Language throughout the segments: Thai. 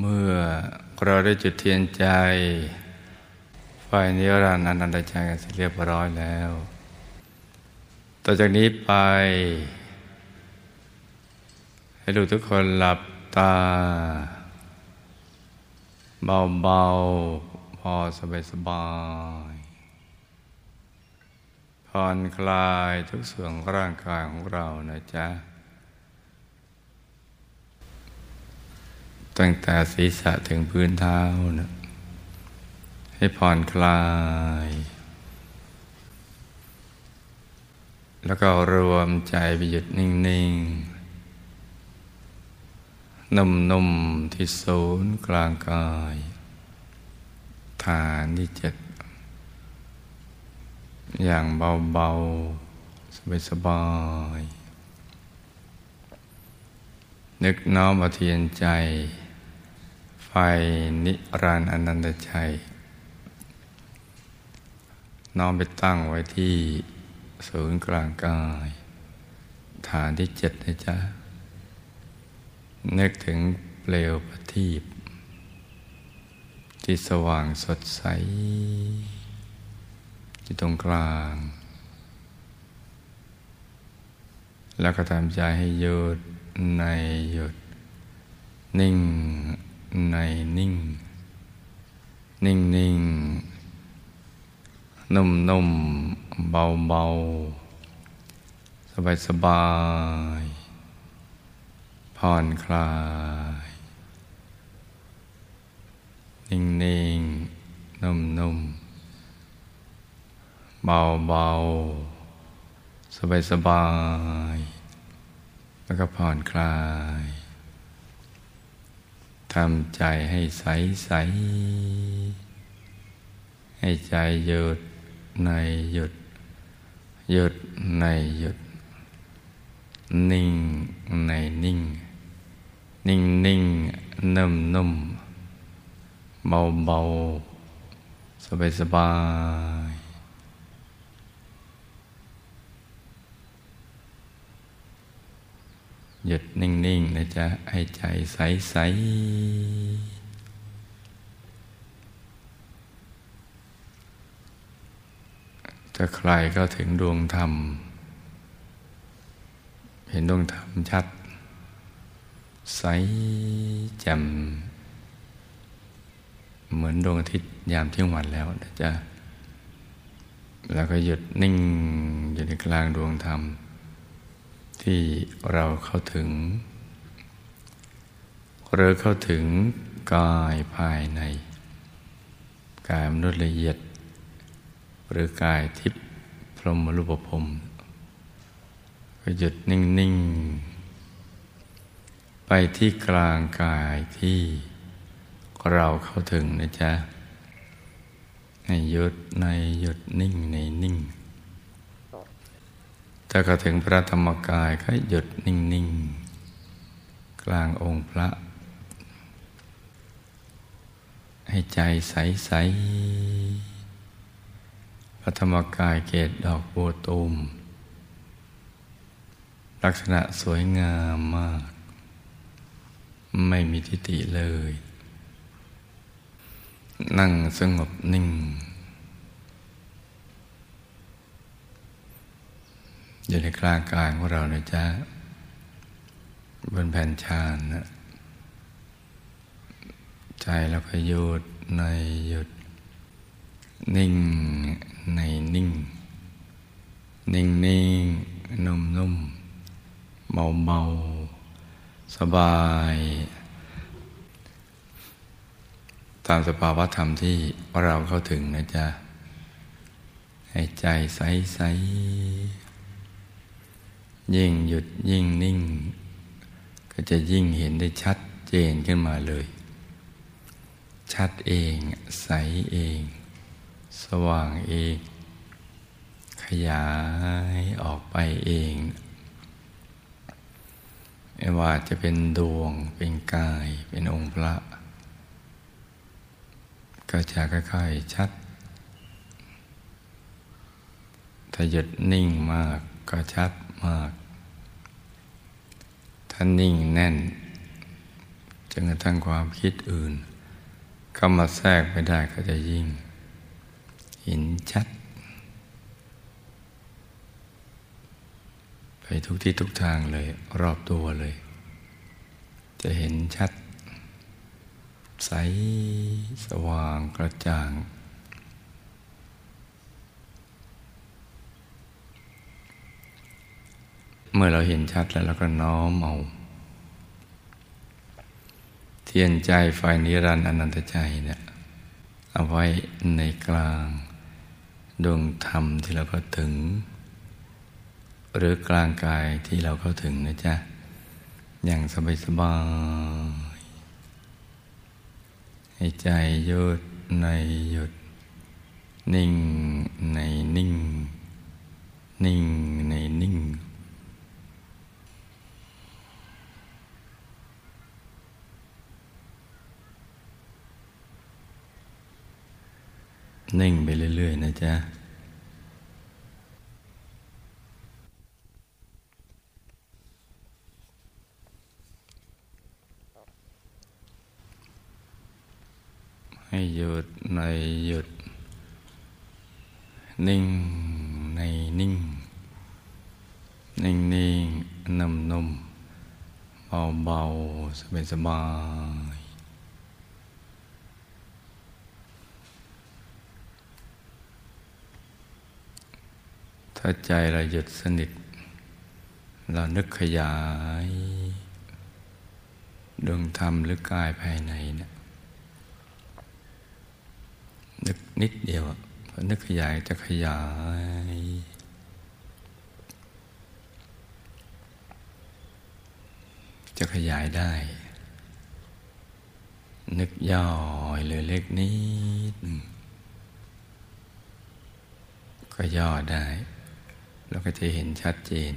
เมื่อเราได้จุดเทียนใจไฟนิรันดร์อนันตใจกันเสร็จเรียบร้อยแล้ว ต่อจากนี้ไป ให้ดูทุกคนหลับตา เบาๆ พอสบายๆผ่อนคลายทุกส่วนร่างกายของเรานะจ๊ะ ตั้งแต่ศีรษะถึงพื้นเท้านะให้ผ่อนคลาย แล้วก็รวมใจไปหยุดนิ่ง ๆ นุ่ม ๆ ที่ศูนย์กลางกาย ฐานที่เจ็ด อย่างเบา ๆ สบายๆนึกน้อมอาเทียนใจ ไฟนิรันดร์อนันตชัย น้อมไปตั้งไว้ที่ศูนย์กลางกาย ฐานที่เจ็ดนะจ๊ะ นึกถึงเปลวประทีปที่สว่างสดใสที่ตรงกลาง แล้วก็ทำใจให้หยุดในหยุดนิ่ง ในนิ่ง นิ่งนิ่งนุ่มนุ่มเบาเบาสบายสบาย ผ่อนคลาย นิ่งนิ่งนุ่มนุ่มเบาเบาสบายสบาย แล้วก็ผ่อนคลาย ทำใจให้ใสใส ให้ใจหยุดในหยุด หยุดในหยุด นิ่งในนิ่ง นิ่งนิ่งนุ่มนุ่มเบาเบาสบายสบาย หยุดนิ่งๆนะจ๊ะให้ใจใสๆถ้าใครก็ถึงดวงธรรม เห็นดวงธรรมชัด ใสแจ่มเหมือนดวงอาทิตย์ยามเที่ยงวันแล้วนะจ๊ะแล้วก็หยุดนิ่งอยู่ในกลางดวงธรรม ที่เราเข้าถึง หรือเข้าถึงกายภายใน กายมนุษย์ละเอียด หรือกายทิพย์พรหมรูปภพก็หยุดนิ่ง ๆ ไปที่กลางกายที่เราเข้าถึงนะจ๊ะ ให้หยุดในหยุดนิ่งในนิ่ง ถ้าก็ถึงพระธรรมกายก็หยุดนิ่ง ๆ กลางองค์พระ ให้ใจใส ๆ พระธรรมกายเกตดอกบัวตูม ลักษณะสวยงามมาก ไม่มีทิฏฐิเลย นั่งสงบนิ่ง อยู่ในกลางกายของเรานะจ๊ะบนแผ่นชานนะใจเราก็หยุดในหยุด นิ่งในนิ่ง นิ่งนิ่งนุ่มนุ่มเบาเบาสบาย ตามสภาวะธรรมที่เราเข้าถึงนะจ๊ะให้ใจใสใส ยิ่งหยุดยิ่งนิ่ง ก็จะยิ่งเห็นได้ชัดเจนขึ้นมาเลย ชัดเอง ใสเอง สว่างเอง ขยายออกไปเองไม่ว่าจะเป็นดวงเป็นกายเป็นองค์พระ ก็จะค่อยๆชัด ถ้าหยุดนิ่งมากก็ชัด มากถ้านิ่งแน่นจนกระทั่งความคิดอื่นเข้ามาแทรกไม่ได้ก็จะยิ่ง เห็นชัด ไปทุกที่ทุกทางเลย รอบตัวเลย จะเห็นชัด ใสสว่างกระจ่าง เมื่อเราเห็นชัดแล้วเราก็น้อมเอา เทียนใจไฟนิรันดร์อนันตใจเนี่ยเอาไว้ในกลางดวงธรรมที่เราก็ถึง หรือกลางกายที่เราเข้าถึงนะจ๊ะ อย่างสบายสบายให้ใจหยุดในหยุด นิ่งในนิ่ง นิ่งในนิ่ง นิ่งไปเรื่อย ๆ นะจ๊ะให้หยุดในหยุด นิ่งในนิ่ง นิ่งนิ่งนุ่มนุ่มเบาเบาสบายสบาย ถ้าใจเราหยุดสนิท เรานึกขยาย ดวงธรรมหรือกายภายในเนะนึกนิดเดียวพอนึกขยายจะขยาย จะขยายได้ นึกย่อยเลยเล็กนิดก็ย่อได้ เราก็จะเห็นชัดเจน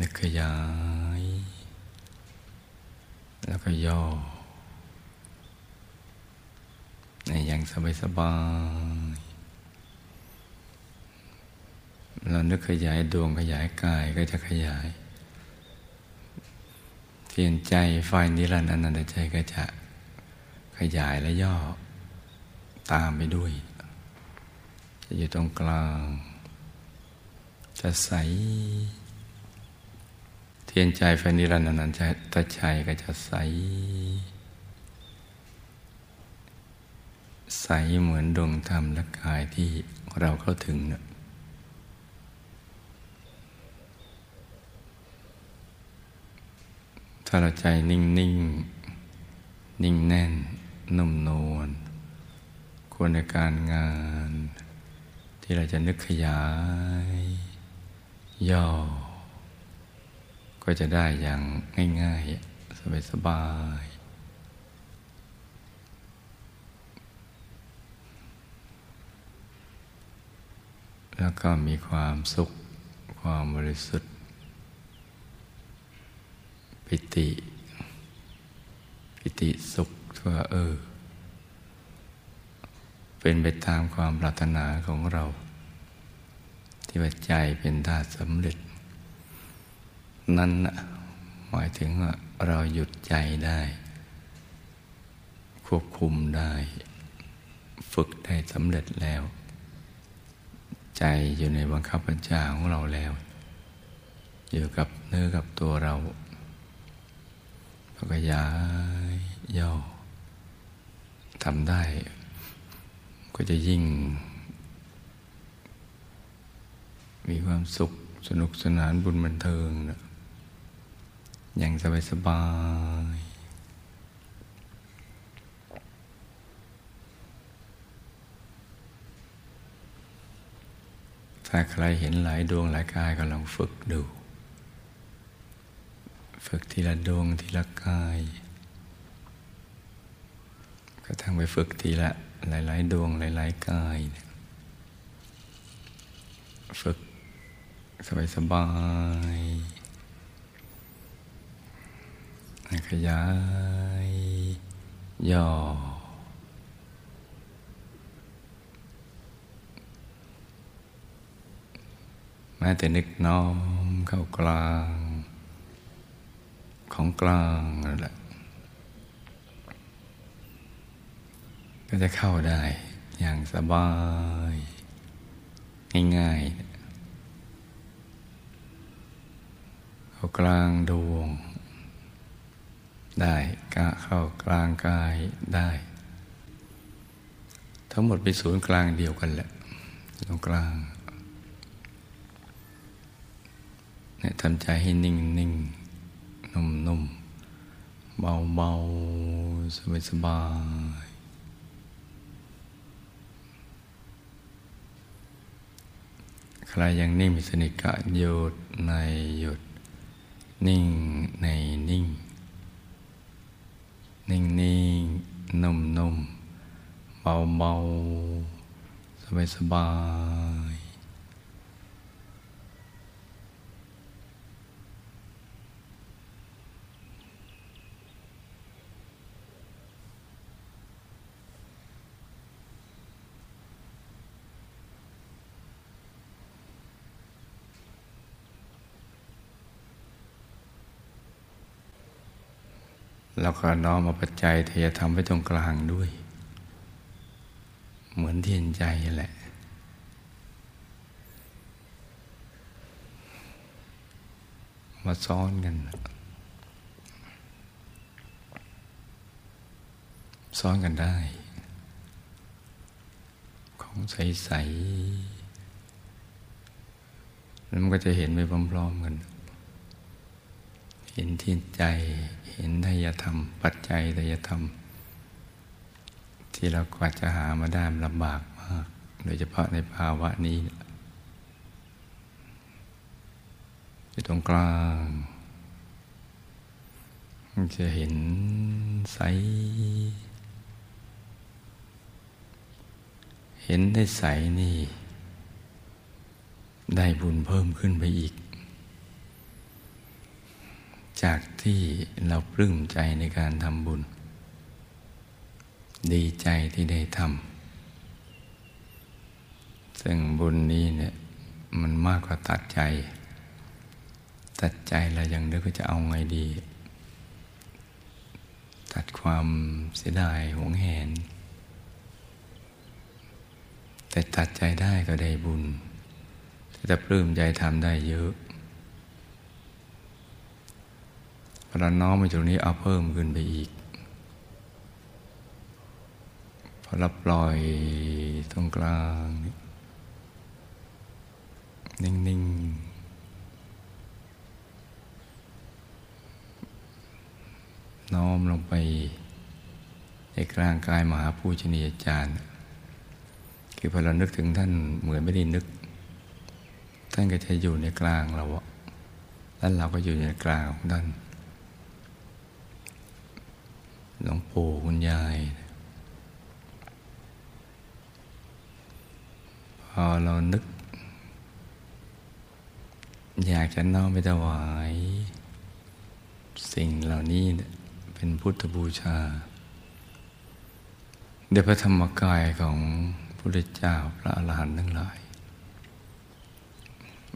นึกขยาย แล้วก็ย่อ ในอย่างสบายสบายเรานึกขยายดวงขยายกายก็จะขยาย เทียนใจไฟนิรันดร์อนันตใจก็จะขยายและย่อตามไปด้วย จะอยู่ตรงกลาง จะใส เทียนใจไฟนิรันดร์นันใจตะชัยก็จะใส ใสเหมือนดวงธรรมและกายที่เราเข้าถึงนะถ้าเราใจนิ่งนิ่งนิ่งแน่นนุ่มนวลควรในการงาน ที่เราจะนึกขยาย ย่อ ก็จะได้อย่างง่ายๆ สบายๆแล้วก็มีความสุข ความบริสุทธิ์ ปิติ ปิติสุขทั่วเออ เป็นไปตามความปรารถนาของเรา ที่ว่าใจเป็นธาตุสำเร็จ นั่นหมายถึงว่าเราหยุดใจได้ ควบคุมได้ ฝึกได้สำเร็จแล้ว ใจอยู่ในบังคับบัญชาของเราแล้ว อยู่กับเนื้อกับตัวเราพยายย่อทำได้ ก็จะยิ่ง มีความสุขสนุกสนานบุญบันเทิงนะอย่างสบายสบายถ้าใครเห็นหลายดวงหลายกายก็ลองฝึกดู ฝึกทีละดวงทีละกาย ก็ทั้งไปฝึกทีละ หลาย ๆ ดวงหลาย ๆ กาย ฝึกสบายสบายขยาย ย่อ แม้แต่นึกน้อมเข้ากลางขของกลางนั่นแหละ ก็จะเข้าได้อย่างสบาย ง่ายๆเข้ากลางดวง ได้กะเข้ากลางกายได้ ทั้งหมดเป็นศูนย์กลางเดียวกันแหละตรงกลางเนี่ยทำใจให้นิ่งนิ่งนุ่มนุ่มเบาเบาสบายสบาย ใครยังนิ่งมีสนิทกะหยุดในหยุด นิ่งในนิ่ง นิ่งนิ่งนุ่มนุ่มเบาเบาสบายสบาย แล้วก็น้อมเอาปัจจัยทยธรรมไว้ตรงกลางด้วย เหมือนเทียนใจแหละมาซ้อนกัน ซ้อนกันได้ ของใส ๆ แล้วมันก็จะเห็นไปพร้อม ๆ กัน ห็นที่ใจ เห็นทายธรรม ปัจจัยทายธรรม ที่เรากว่าจะหามาได้ลำบากมาก โดยเฉพาะในภาวะนี้ที่ตรงกลางจะเห็นใส เห็นได้ใสนี่ ได้บุญเพิ่มขึ้นไปอีก จากที่เราปลื้มใจในการทำบุญ ดีใจที่ได้ทำซึ่งบุญนี้เนี่ยมันมากกว่าตัดใจ ตัดใจเรายังนึกว่าจะเอาไงดี ตัดความเสียดายหวงแหน แต่ตัดใจได้ก็ได้บุญแต่ปลื้มใจทำได้เยอะพอ เราน้อมมาตรงนี้เอาเพิ่มขึ้นไปอีก พอเราปล่อยตรงกลาง นิ่งๆ น้อมลงไปในกลางกายมหาภูชนียาจารย์ คือพอเรานึกถึงท่านเหมือนไม่ได้นึก ท่านก็จะอยู่ในกลางเราแล้วเราก็อยู่ในกลางของท่าน หลวงปู่คุณยาย พอเรานึก อยากจะน้อมไปถวาย สิ่งเหล่านี้เป็นพุทธบูชาเดี๋ยวพระธรรมกายของพระพุทธเจ้าพระอรหันต์ทั้งหลาย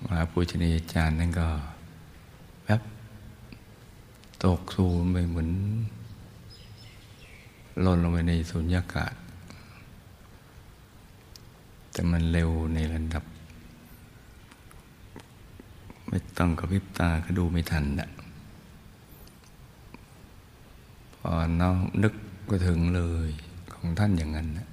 มหาปูชนียาจารย์นั่นก็แป๊บตกสูญไปเหมือน หล่นลงไปในสุญญากาศ แต่มันเร็วในระดับ ไม่ต้องกระพริบตาก็ดูไม่ทันนะพอน้องนึกก็ถึงเลยของท่านอย่างนั้นนะ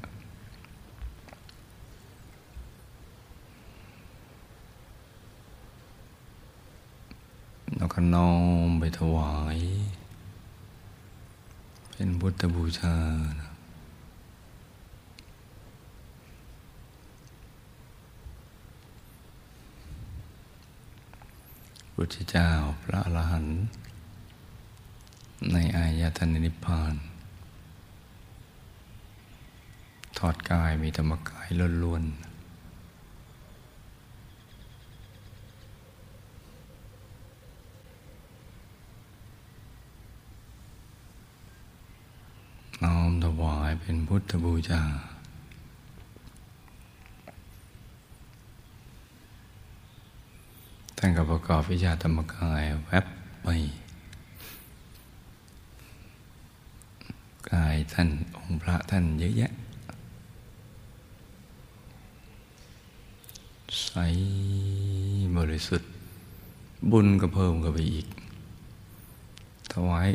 แล้วก็น้อมไปถวาย เป็นพุทธบูชานะพุทธเจ้าพระอรหันต์ในอายตนะนิพพาน ถอดกายมีธรรมกายล้วนๆ น้อมถวายเป็นพุทธบูชาท่านก็ประกอบวิชาธรรมกายแวบไปกายท่านองค์พระท่านเยอะแยะ ใสบริสุทธิ์ บุญก็เพิ่มก็ไปอีกถวาย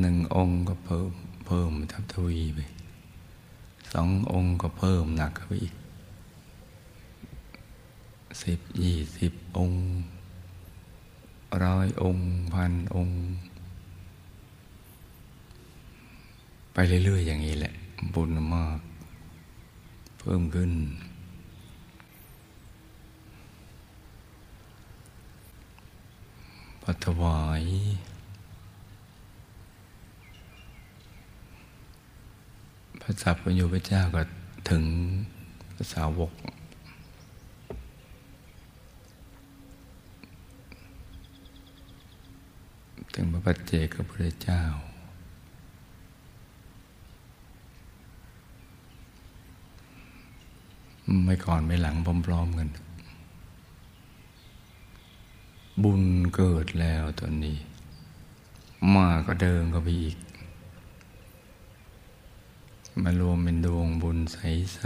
หนึ่งองค์ก็เพิ่ม เพิ่มทับทวีไปสององค์ก็เพิ่มหนักไปอีกสิบยี่สิบองค์ร้อยองค์พันองค์ ไปเรื่อย ๆ อย่างนี้แหละ บุญมาก เพิ่มขึ้น ปัถวาย ระสัพพัญญูพระเจ้าก็ถึงพระสาวก ถึงพระปัจเจกพระเจ้า ไม่ก่อนไม่หลังพร้อมๆกันบุญเกิดแล้วตอนนี้ มาก็เดินก็ไปอีก มารวมเป็นดวงบุญใส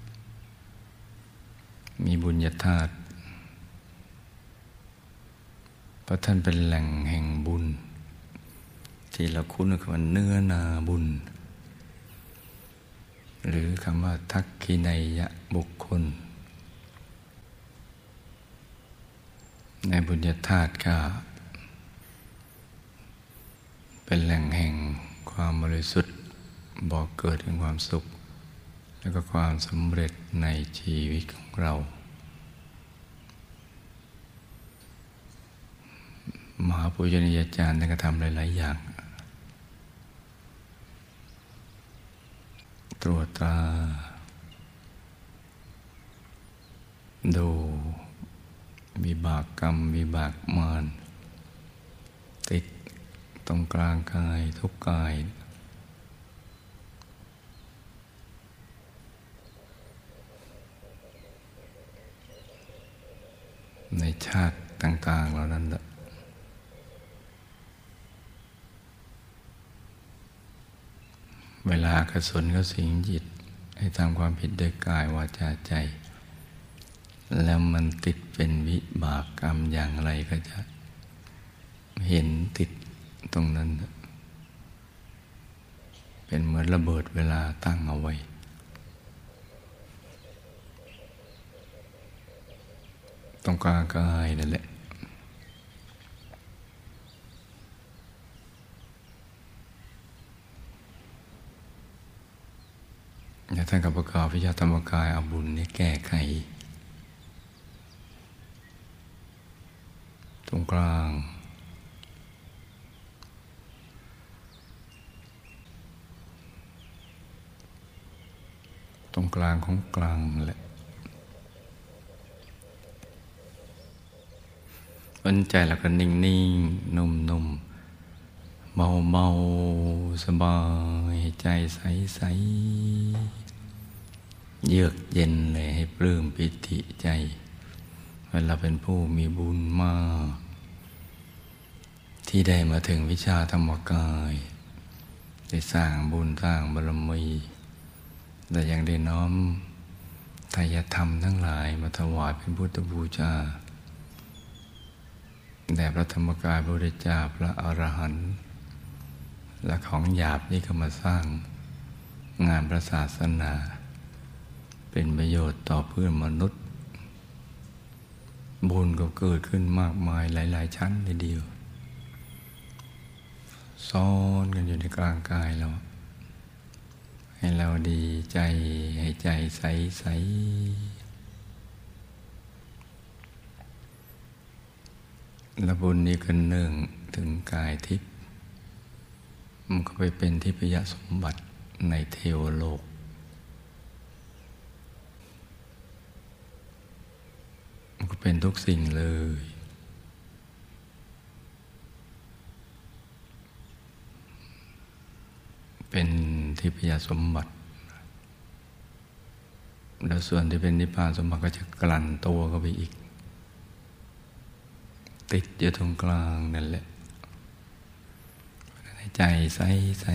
ๆ มีบุญญาธาตุเพราะท่านเป็นแหล่งแห่งบุญ ที่เราคุ้นกับว่าเนื้อนาบุญ หรือคำว่าทักขินัยะบุคคล ในบุญญาธาตุก็เป็นแหล่งแห่งความบริสุทธิ บอกเกิดถึงความสุข แล้วก็ความสำเร็จในชีวิตของเรา มหาปุญญาจารย์ท่านก็ทำหลาย ๆ อย่าง ตรวจตราดูวิบากกรรมวิบากมารติดตรงกลางกายทุกกาย ในชาติต่าง ๆ เหล่านั้นแหละเวลากระสุนก็สิงจิต ให้ทำความผิดโดยกายวาจาใจ แล้วมันติดเป็นวิบากกรรมอย่างไรก็จะเห็นติดตรงนั้น เป็นเหมือนระเบิดเวลาตั้งเอาไว้ ตรงกลางกายนั่นแหละอย่าท่านกับประกอบวิชาธรรมกายเอาบุญนี่แก้ไข ตรงกลาง ตรงกลางของกลางแหละ วันใจเราก็นิ่งนิ่งนุ่มนุ่มเบาเบาสบายใจใสใสเยือกเย็นเลยให้ปลื้มปิติใจเวลาเป็นผู้มีบุญมาก ที่ได้มาถึงวิชาธรรมกาย ได้สร้างบุญสร้างบารมีแต่ยังได้น้อมทายธรรมทั้งหลายมาถวายเป็นพุทธบูชา แด่พระธรรมกายพระพุทธเจ้าพระอรหันต์และของหยาบนี่ก็มาสร้าง งานพระศาสนา เป็นประโยชน์ต่อเพื่อนมนุษย์ บุญก็เกิดขึ้นมากมายหลาย ๆ ชั้นทีเดียวซ้อนกันอยู่ในกลางกายเรา ให้เราดีใจให้ใจใสใส และบุญนี้ก็หนึ่งถึงกายทิพย์มันก็ไปเป็นทิพยสมบัติในเทวโลก มันก็เป็นทุกสิ่งเลย เป็นทิพยสมบัติ แล้วส่วนที่เป็นนิพพานสมบัติก็จะกลั่นตัวเข้าไปอีก ติดอยู่ตรงกลางนั่นแหละใจใสใส